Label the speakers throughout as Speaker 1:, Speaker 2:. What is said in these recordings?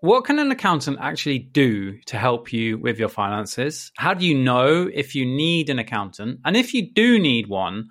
Speaker 1: What can an accountant actually do to help you with your finances? How do you know if you need an accountant? And if you do need one,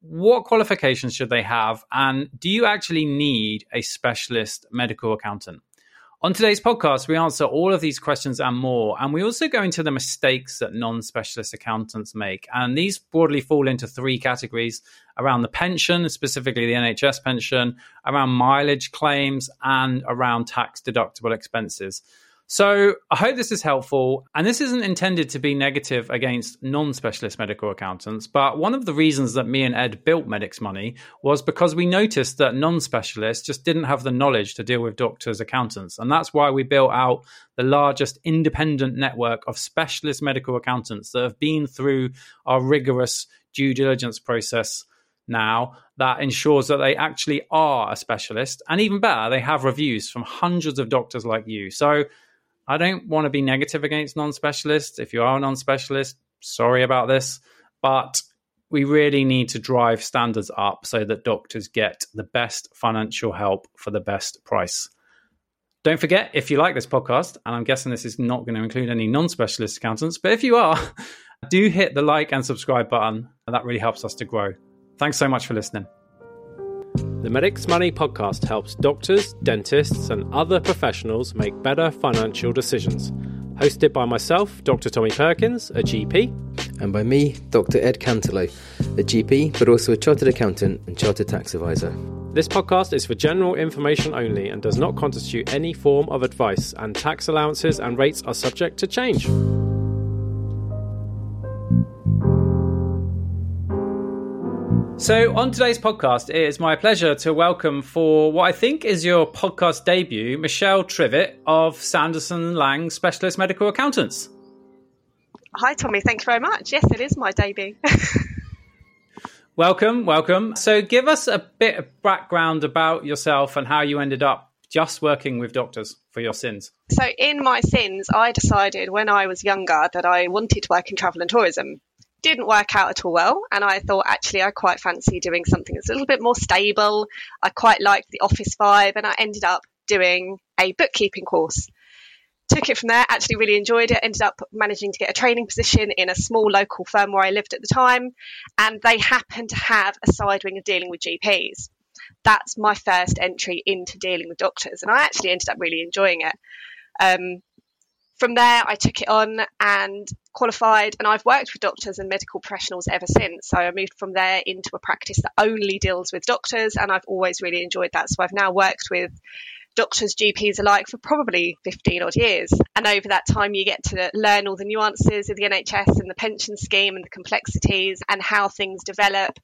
Speaker 1: what qualifications should they have? And do you actually need a specialist medical accountant? On today's podcast, we answer all of these questions and more. And we also go into the mistakes that non specialist accountants make. And these broadly fall into three categories around the pension, specifically the NHS pension, around mileage claims, and around tax deductible expenses. So I hope this is helpful. And this isn't intended to be negative against non specialist medical accountants. But one of the reasons that me and Ed built Medics Money was because we noticed that non specialists just didn't have the knowledge to deal with doctors' accountants. And that's why we built out the largest independent network of specialist medical accountants that have been through our rigorous due diligence process now that ensures that they actually are a specialist. And even better, they have reviews from hundreds of doctors like you. So I don't want to be negative against non specialists. If you are a non specialist, sorry about this. But we really need to drive standards up so that doctors get the best financial help for the best price. Don't forget, if you like this podcast, and I'm guessing this is not going to include any non specialist accountants, but if you are, do hit the like and subscribe button. And that really helps us to grow. Thanks so much for listening.
Speaker 2: The Medics Money podcast helps doctors, dentists, and other professionals make better financial decisions. Hosted by myself, Dr. Tommy Perkins, a GP.
Speaker 3: And by me, Dr. Ed Cantelow, a GP, but also a chartered accountant and chartered tax advisor.
Speaker 2: This podcast is for general information only and does not constitute any form of advice, and tax allowances and rates are subject to change.
Speaker 1: So, on today's podcast, it is my pleasure to welcome for what I think is your podcast debut, Michelle Trivett of Sanderson Lang Specialist Medical Accountants.
Speaker 4: Hi, Tommy. Thank you very much. Yes, it is my debut.
Speaker 1: welcome, welcome. So, give us a bit of background about yourself and how you ended up just working with doctors for your sins.
Speaker 4: So, in my sins, I decided when I was younger that I wanted to work in travel and tourism didn't work out at all well. And I thought, actually, I quite fancy doing something that's a little bit more stable. I quite liked the office vibe. And I ended up doing a bookkeeping course. Took it from there, actually really enjoyed it. Ended up managing to get a training position in a small local firm where I lived at the time. And they happened to have a side wing of dealing with GPs. That's my first entry into dealing with doctors. And I actually ended up really enjoying it. Um, from there, I took it on and qualified, and I've worked with doctors and medical professionals ever since. So I moved from there into a practice that only deals with doctors, and I've always really enjoyed that. So I've now worked with doctors, GPs alike for probably 15 odd years. And over that time, you get to learn all the nuances of the NHS and the pension scheme and the complexities and how things develop.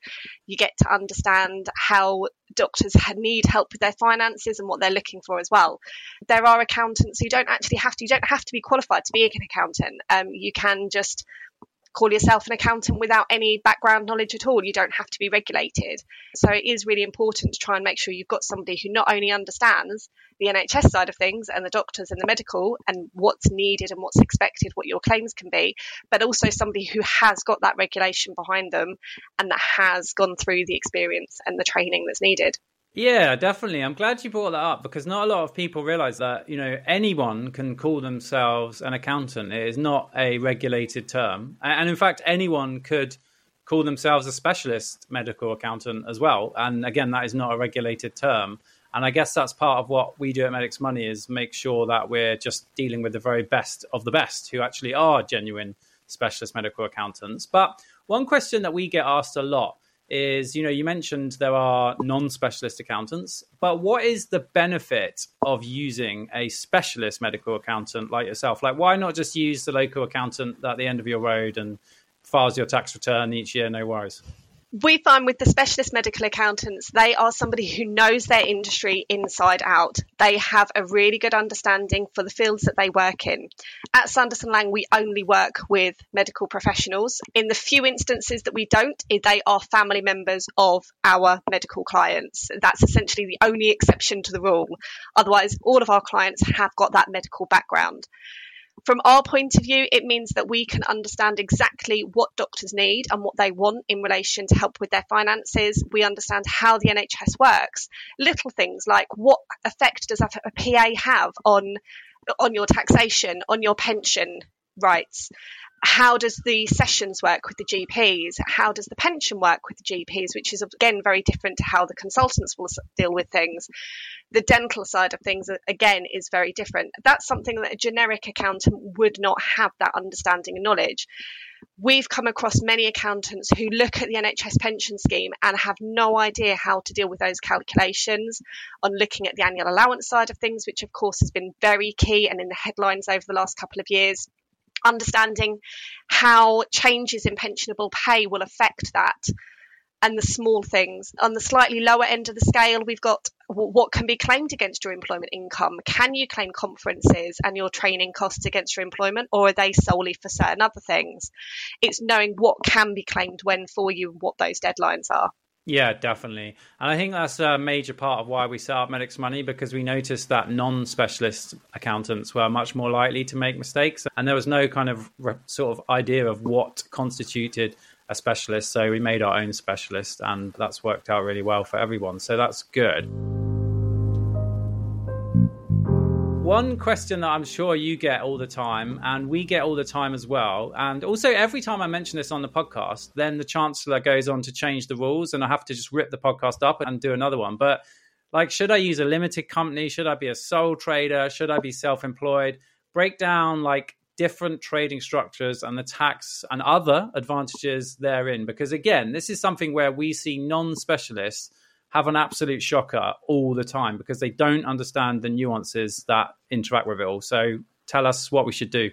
Speaker 4: You get to understand how doctors need help with their finances and what they're looking for as well. There are accountants who don't actually have to, you don't have to be qualified to be an accountant. Um, you can just call yourself an accountant without any background knowledge at all. You don't have to be regulated. So it is really important to try and make sure you've got somebody who not only understands the NHS side of things and the doctors and the medical and what's needed and what's expected, what your claims can be, but also somebody who has got that regulation behind them and that has gone through the experience and the training that's needed.
Speaker 1: Yeah, definitely. I'm glad you brought that up because not a lot of people realize that, you know, anyone can call themselves an accountant. It is not a regulated term. And in fact, anyone could call themselves a specialist medical accountant as well. And again, that is not a regulated term. And I guess that's part of what we do at Medics Money is make sure that we're just dealing with the very best of the best who actually are genuine specialist medical accountants. But one question that we get asked a lot is you know you mentioned there are non-specialist accountants but what is the benefit of using a specialist medical accountant like yourself? Like why not just use the local accountant at the end of your road and files your tax return each year? No worries
Speaker 4: we find um, with the specialist medical accountants, they are somebody who knows their industry inside out. They have a really good understanding for the fields that they work in. At Sanderson Lang, we only work with medical professionals. In the few instances that we don't, eh, they are family members of our medical clients. That's essentially the only exception to the rule. Otherwise, all of our clients have got that medical background from our point of view, it means that we can understand exactly what doctors need and what they want in relation to help with their finances. We understand how the NHS works. Little things like what effect does a PA have on on your taxation, on your pension rights? How does the sessions work with the GPs? How does the pension work with the GPs, which is again very different to how the consultants will deal with things. The dental side of things, again, is very different. That's something that a generic accountant would not have that understanding and knowledge. We've come across many accountants who look at the NHS pension scheme and have no idea how to deal with those calculations on looking at the annual allowance side of things, which of course has been very key and in the headlines over the last couple of years understanding how changes in pensionable pay will affect that and the small things. On the slightly lower end of the scale, we've got what can be claimed against your employment income. Can you claim conferences and your training costs against your employment, or are they solely for certain other things? It's knowing what can be claimed when for you and what those deadlines are.
Speaker 1: Yeah, definitely. And I think that's a major part of why we set up Medics Money because we noticed that non specialist accountants were much more likely to make mistakes. And there was no kind of sort of idea of what constituted a specialist. So we made our own specialist, and that's worked out really well for everyone. So that's good. One question that I'm sure you get all the time, and we get all the time as well, and also every time I mention this on the podcast, then the chancellor goes on to change the rules, and I have to just rip the podcast up and do another one. But like, should I use a limited company? Should I be a sole trader? Should I be self employed? Break down like different trading structures and the tax and other advantages therein. Because again, this is something where we see non specialists have an absolute shocker all the time because they don't understand the nuances that interact with it all. So tell us what we should do.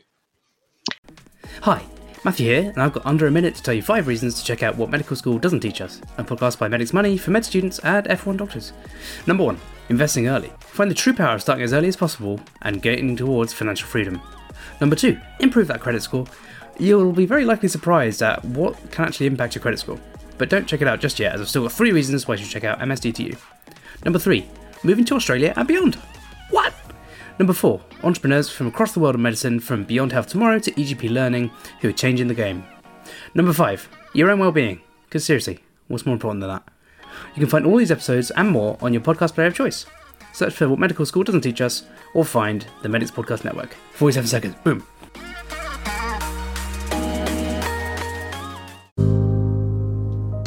Speaker 5: Hi, Matthew here, and I've got under a minute to tell you five reasons to check out what medical school doesn't teach us. A podcast by Medics Money for med students and F1 doctors. Number one, investing early. Find the true power of starting as early as possible and getting towards financial freedom. Number two, improve that credit score. You'll be very likely surprised at what can actually impact your credit score but don't check it out just yet, as I've still got three reasons why you should check out MSDTU. Number three, moving to Australia and beyond. What? Number four, entrepreneurs from across the world of medicine, from Beyond Health Tomorrow to EGP Learning, who are changing the game. Number five, your own well-being. Because seriously, what's more important than that? You can find all these episodes and more on your podcast player of choice. Search for What Medical School Doesn't Teach Us, or find the Medics Podcast Network. 47 seconds, boom.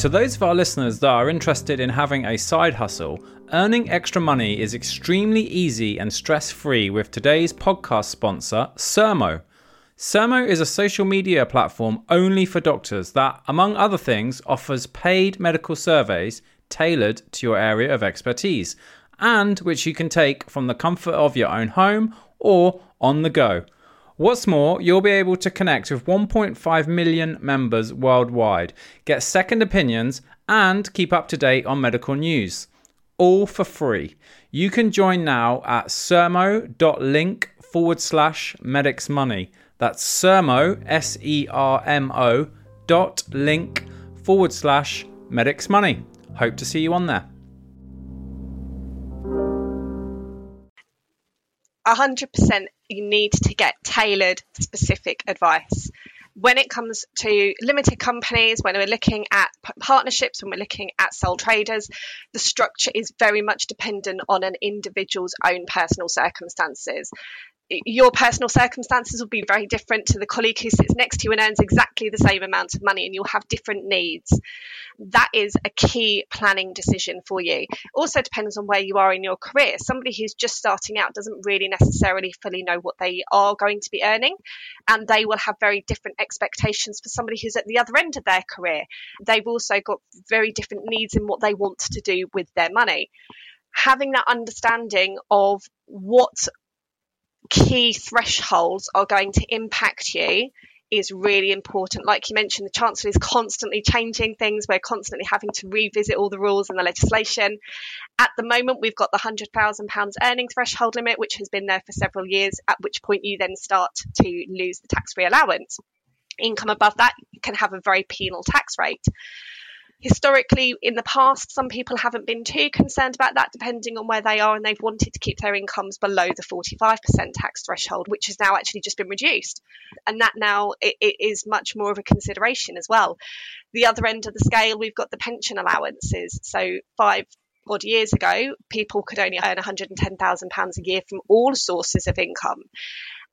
Speaker 1: To those of our listeners that are interested in having a side hustle, earning extra money is extremely easy and stress free with today's podcast sponsor, Sermo. Sermo is a social media platform only for doctors that, among other things, offers paid medical surveys tailored to your area of expertise and which you can take from the comfort of your own home or on the go. What's more, you'll be able to connect with 1.5 million members worldwide, get second opinions, and keep up to date on medical news. All for free. You can join now at sermo.link forward slash medics money. That's sermo, S E R M O, dot link forward slash medics money. Hope to see you on there.
Speaker 4: 100% you need to get tailored, specific advice. When it comes to limited companies, when we're looking at partnerships, when we're looking at sole traders, the structure is very much dependent on an individual's own personal circumstances your personal circumstances will be very different to the colleague who sits next to you and earns exactly the same amount of money, and you'll have different needs. That is a key planning decision for you. Also depends on where you are in your career. Somebody who's just starting out doesn't really necessarily fully know what they are going to be earning, and they will have very different expectations for somebody who's at the other end of their career. They've also got very different needs in what they want to do with their money having that understanding of what key thresholds are going to impact you is really important. Like you mentioned, the Chancellor is constantly changing things. We're constantly having to revisit all the rules and the legislation. At the moment, we've got the £100,000 earning threshold limit, which has been there for several years, at which point you then start to lose the tax free allowance. Income above that can have a very penal tax rate Historically, in the past, some people haven't been too concerned about that, depending on where they are, and they've wanted to keep their incomes below the 45% tax threshold, which has now actually just been reduced. And that now it, it is much more of a consideration as well. The other end of the scale, we've got the pension allowances. So, five odd years ago, people could only earn £110,000 a year from all sources of income.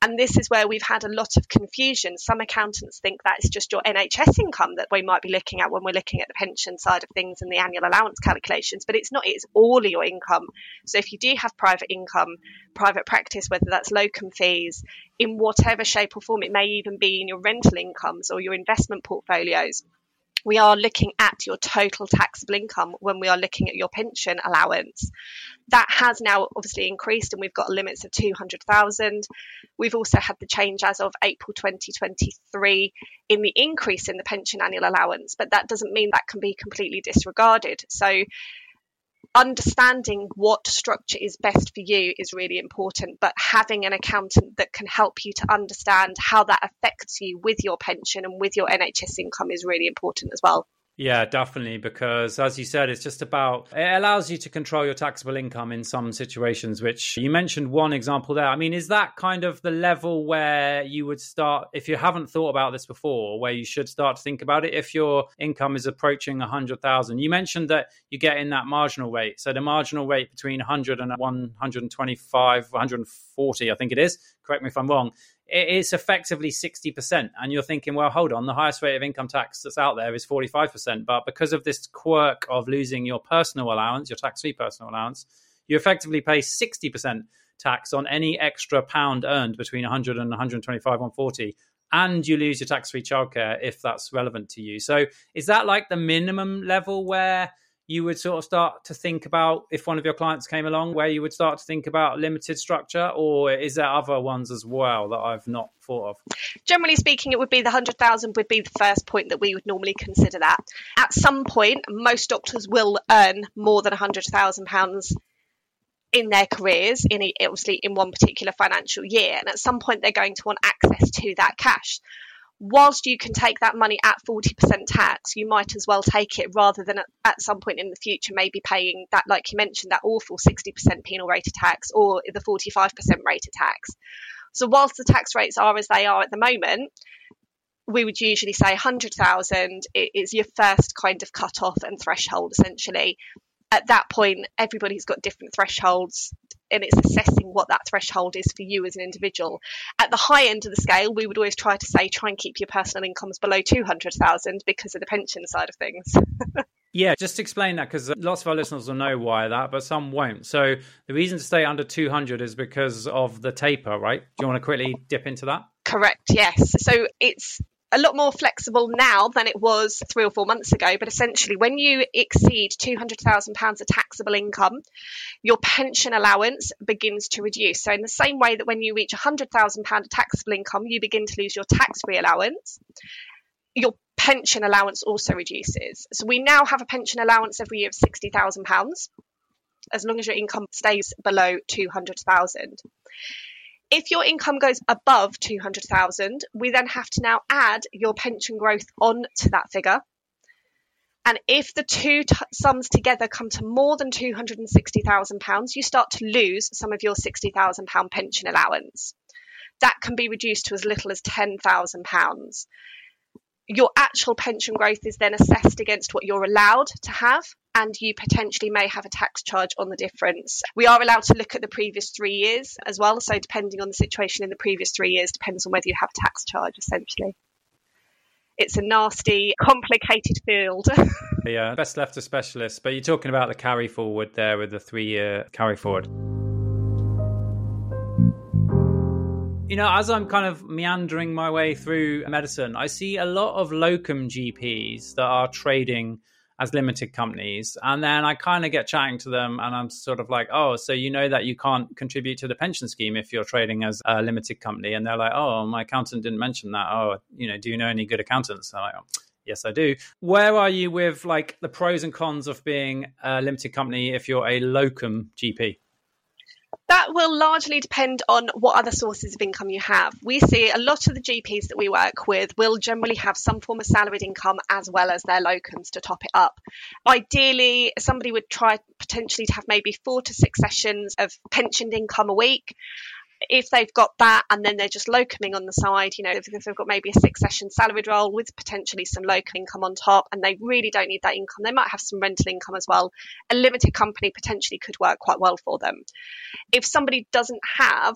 Speaker 4: And this is where we've had a lot of confusion. Some accountants think that it's just your NHS income that we might be looking at when we're looking at the pension side of things and the annual allowance calculations, but it's not, it's all your income. So if you do have private income, private practice, whether that's locum fees, in whatever shape or form, it may even be in your rental incomes or your investment portfolios we are looking at your total taxable income when we are looking at your pension allowance. That has now obviously increased and we've got limits of 200,000. We've also had the change as of April 2023 in the increase in the pension annual allowance, but that doesn't mean that can be completely disregarded. So understanding what structure is best for you is really important, but having an accountant that can help you to understand how that affects you with your pension and with your NHS income is really important as well.
Speaker 1: Yeah, definitely. Because as you said, it's just about it allows you to control your taxable income in some situations, which you mentioned one example there. I mean, is that kind of the level where you would start, if you haven't thought about this before, where you should start to think about it if your income is approaching 100,000? You mentioned that you get in that marginal rate. So the marginal rate between 100 and 125, 140, I think it is. Correct me if I'm wrong it's effectively 60%. And you're thinking, well, hold on, the highest rate of income tax that's out there is 45%. But because of this quirk of losing your personal allowance, your tax free personal allowance, you effectively pay 60% tax on any extra pound earned between 100 and 125, 140. And you lose your tax free childcare if that's relevant to you. So is that like the minimum level where you would sort of start to think about if one of your clients came along where you would start to think about limited structure or is there other ones as well that I've not thought of?
Speaker 4: Generally speaking, it would be the 100,000 would be the first point that we would normally consider that. At some point, most doctors will earn more than 100,000 pounds in their careers in a, obviously in one particular financial year and at some point they're going to want access to that cash whilst you can take that money at 40% tax, you might as well take it rather than at, at, some point in the future maybe paying that, like you mentioned, that awful 60% penal rate of tax or the 45% rate of tax. So, whilst the tax rates are as they are at the moment, we would usually say 100,000 is your first kind of cut off and threshold essentially. At that point, everybody's got different thresholds and it's assessing what that threshold is for you as an individual. At the high end of the scale, we would always try to say try and keep your personal incomes below 200,000 because of the pension side of things.
Speaker 1: Yeah, just explain that because lots of our listeners will know why that, but some won't. So the reason to stay under 200 is because of the taper, right? Do you want to quickly dip into that?
Speaker 4: Correct, yes. So it's a lot more flexible now than it was three or four months ago. But essentially, when you exceed £200,000 of taxable income, your pension allowance begins to reduce. So, in the same way that when you reach £100,000 of taxable income, you begin to lose your tax free allowance, your pension allowance also reduces. So, we now have a pension allowance every year of £60,000 as long as your income stays below 200,000. If your income goes above 200,000, we then have to now add your pension growth on to that figure. And if the two t- sums together come to more than £260,000, you start to lose some of your £60,000 pension allowance. That can be reduced to as little as £10,000 your actual pension growth is then assessed against what you're allowed to have and you potentially may have a tax charge on the difference. We are allowed to look at the previous three years as well, so depending on the situation in the previous three years, depends on whether you have a tax charge essentially. It's a nasty, complicated field.
Speaker 1: yeah, best left to specialists. But you're talking about the carry forward there with the three year carry forward. You know, as I'm kind of meandering my way through medicine, I see a lot of locum GPs that are trading as limited companies. And then I kind of get chatting to them and I'm sort of like, oh, so you know that you can't contribute to the pension scheme if you're trading as a limited company. And they're like, oh, my accountant didn't mention that. Oh, you know, do you know any good accountants? I'm like, oh, yes, I do. Where are you with like the pros and cons of being a limited company if you're a locum GP?
Speaker 4: That will largely depend on what other sources of income you have. We see a lot of the GPs that we work with will generally have some form of salaried income as well as their locums to top it up. Ideally, somebody would try potentially to have maybe four to six sessions of pensioned income a week if they've got that and then they're just locuming on the side, you know, if they've got maybe a six session salaried role with potentially some locum income on top and they really don't need that income, they might have some rental income as well. A limited company potentially could work quite well for them. If somebody doesn't have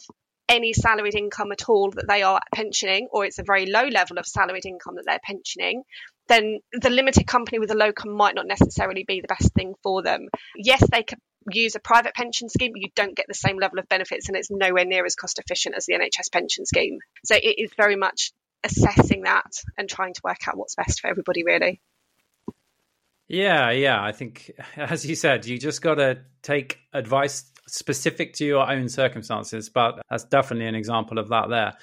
Speaker 4: any salaried income at all that they are pensioning, or it's a very low level of salaried income that they're pensioning, then the limited company with a locum might not necessarily be the best thing for them. Yes, they could use a private pension scheme, you don't get the same level of benefits and it's nowhere near as cost efficient as the NHS pension scheme. So it is very much assessing that and trying to work out what's best for everybody, really.
Speaker 1: Yeah, yeah. I think, as you said, you just got to take advice specific to your own circumstances, but that's definitely an example of that there.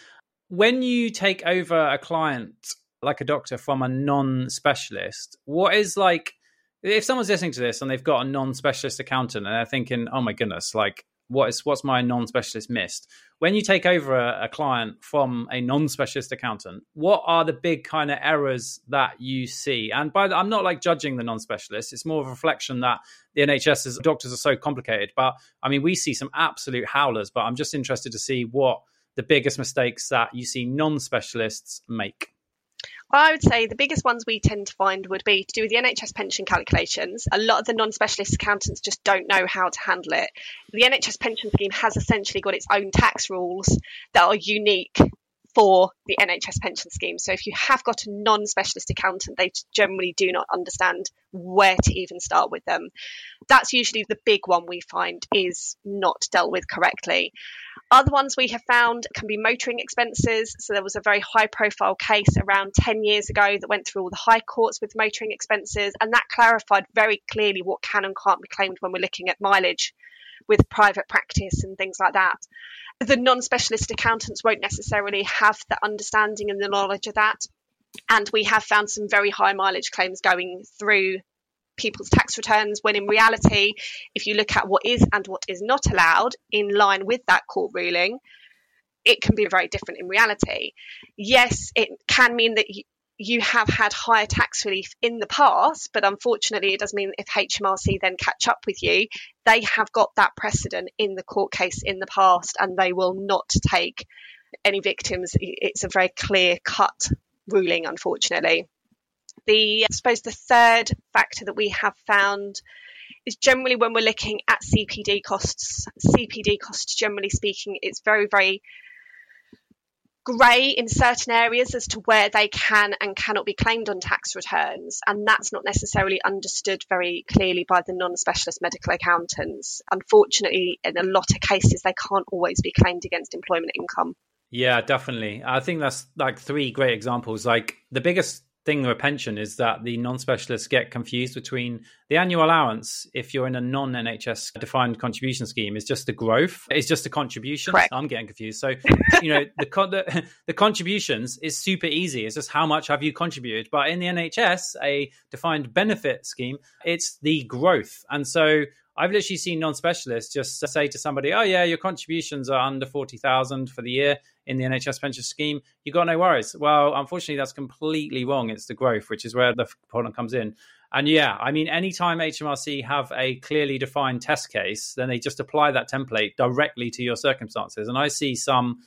Speaker 1: When you take over a client like a doctor from a non specialist, what is like if someone's listening to this and they've got a non-specialist accountant and they're thinking, "Oh my goodness, like what is what's my non-specialist missed?" When you take over a, a client from a non-specialist accountant, what are the big kind of errors that you see? And by the, I'm not like judging the non-specialist; it's more of a reflection that the NHS's doctors are so complicated. But I mean, we see some absolute howlers. But I'm just interested to see what the biggest mistakes that you see non-specialists make.
Speaker 4: I would say the biggest ones we tend to find would be to do with the NHS pension calculations. A lot of the non specialist accountants just don't know how to handle it. The NHS pension scheme has essentially got its own tax rules that are unique for the NHS pension scheme. So if you have got a non specialist accountant, they generally do not understand where to even start with them. That's usually the big one we find is not dealt with correctly. Other ones we have found can be motoring expenses. So there was a very high profile case around 10 years ago that went through all the high courts with motoring expenses, and that clarified very clearly what can and can't be claimed when we're looking at mileage with private practice and things like that. The non specialist accountants won't necessarily have the understanding and the knowledge of that. And we have found some very high mileage claims going through people's tax returns when in reality, if you look at what is and what is not allowed in line with that court ruling, it can be very different in reality. Yes, it can mean that you, have had higher tax relief in the past, but unfortunately, it does mean if HMRC then catch up with you, they have got that precedent in the court case in the past and they will not take any victims. It's a very clear cut ruling, unfortunately. The, I suppose, the third factor that we have found is generally when we're looking at CPD costs. CPD costs, generally speaking, it's very, very grey in certain areas as to where they can and cannot be claimed on tax returns, and that's not necessarily understood very clearly by the non specialist medical accountants. Unfortunately, in a lot of cases, they can't always be claimed against employment income.
Speaker 1: Yeah, definitely. I think that's like three great examples. Like the biggest thing with a pension is that the non-specialists get confused between the annual allowance if you're in a non-nhs defined contribution scheme is just the growth it's just the contribution
Speaker 4: Correct.
Speaker 1: i'm getting confused. So you know the, the, the contributions is super easy. It's just how much have you contributed? But in the nhs a defined benefit scheme it's the growth. And so I've literally seen non-specialists just say to somebody, "Oh yeah, your contributions are under forty thousand for the year in the NHS pension scheme. You got no worries." Well, unfortunately, that's completely wrong. It's the growth, which is where the problem comes in. And yeah, I mean, anytime HMRC have a clearly defined test case, then they just apply that template directly to your circumstances. And I see some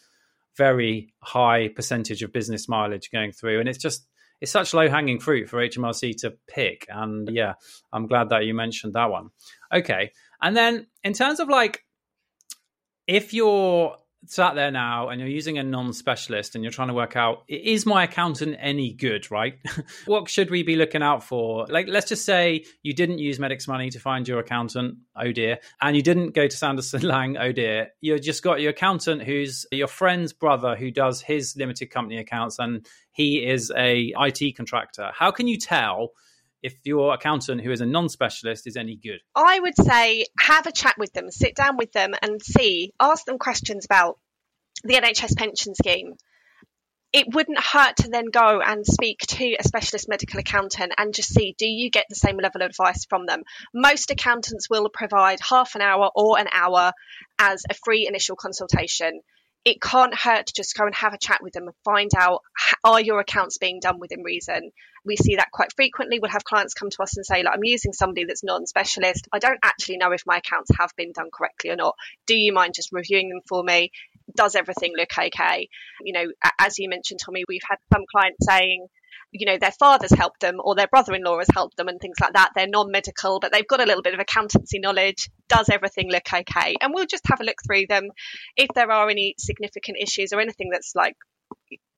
Speaker 1: very high percentage of business mileage going through, and it's just it's such low hanging fruit for HMRC to pick. And yeah, I'm glad that you mentioned that one. Okay. And then in terms of like, if you're sat there now and you're using a non-specialist and you're trying to work out is my accountant any good right? What should we be looking out for? Like let's just say you didn't use medics money to find your accountant oh dear and you didn't go to sanderson lang oh dear. You just got your accountant who's your friend's brother who does his limited company accounts and he is a it contractor. How can you tell if your accountant who is a non-specialist is any good?
Speaker 4: I would say have a chat with them, sit down with them and see, ask them questions about the NHS pension scheme. it wouldn't hurt to then go and speak to a specialist medical accountant and just see do you get the same level of advice from them. Most accountants will provide half an hour or an hour as a free initial consultation. It can't hurt to just go and have a chat with them and find out are your accounts being done within reason. We see that quite frequently. We'll have clients come to us and say, like, I'm using somebody that's non-specialist. I don't actually know if my accounts have been done correctly or not. Do you mind just reviewing them for me? does everything look okay? You know, as you mentioned, Tommy, we've had some clients saying, you know, their father's helped them or their brother in law has helped them and things like that. They're non medical, but they've got a little bit of accountancy knowledge. Does everything look okay? And we'll just have a look through them. If there are any significant issues or anything that's like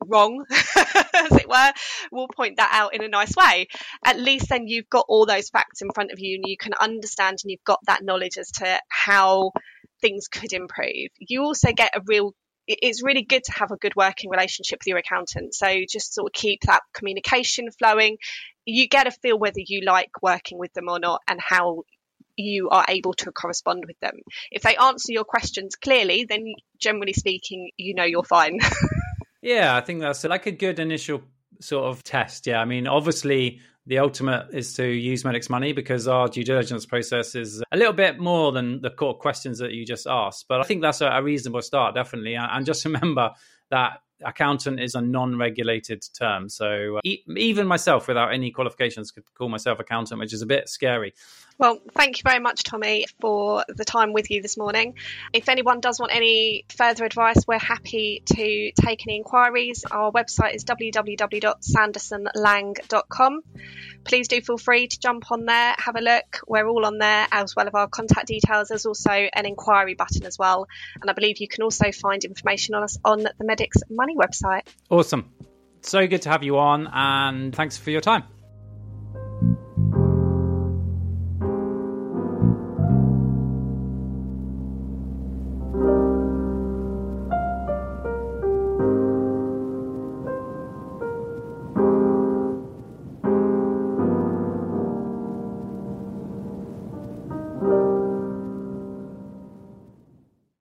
Speaker 4: wrong, as it were, we'll point that out in a nice way. At least then you've got all those facts in front of you and you can understand and you've got that knowledge as to how things could improve. You also get a real it's really good to have a good working relationship with your accountant. So just sort of keep that communication flowing. You get a feel whether you like working with them or not and how you are able to correspond with them. If they answer your questions clearly, then generally speaking, you know you're fine.
Speaker 1: yeah, I think that's like a good initial sort of test. Yeah, I mean, obviously, the ultimate is to use Medic's money because our due diligence process is a little bit more than the core questions that you just asked. But I think that's a, reasonable start, definitely. And just remember that accountant is a non-regulated term so uh, e- even myself without any qualifications could call myself accountant which is a bit scary
Speaker 4: well, thank you very much, Tommy, for the time with you this morning. If anyone does want any further advice, we're happy to take any inquiries. Our website is www.sandersonlang.com. Please do feel free to jump on there, have a look. We're all on there, as well as our contact details. There's also an inquiry button as well. And I believe you can also find information on us on the Medics Money website.
Speaker 1: Awesome. So good to have you on, and thanks for your time.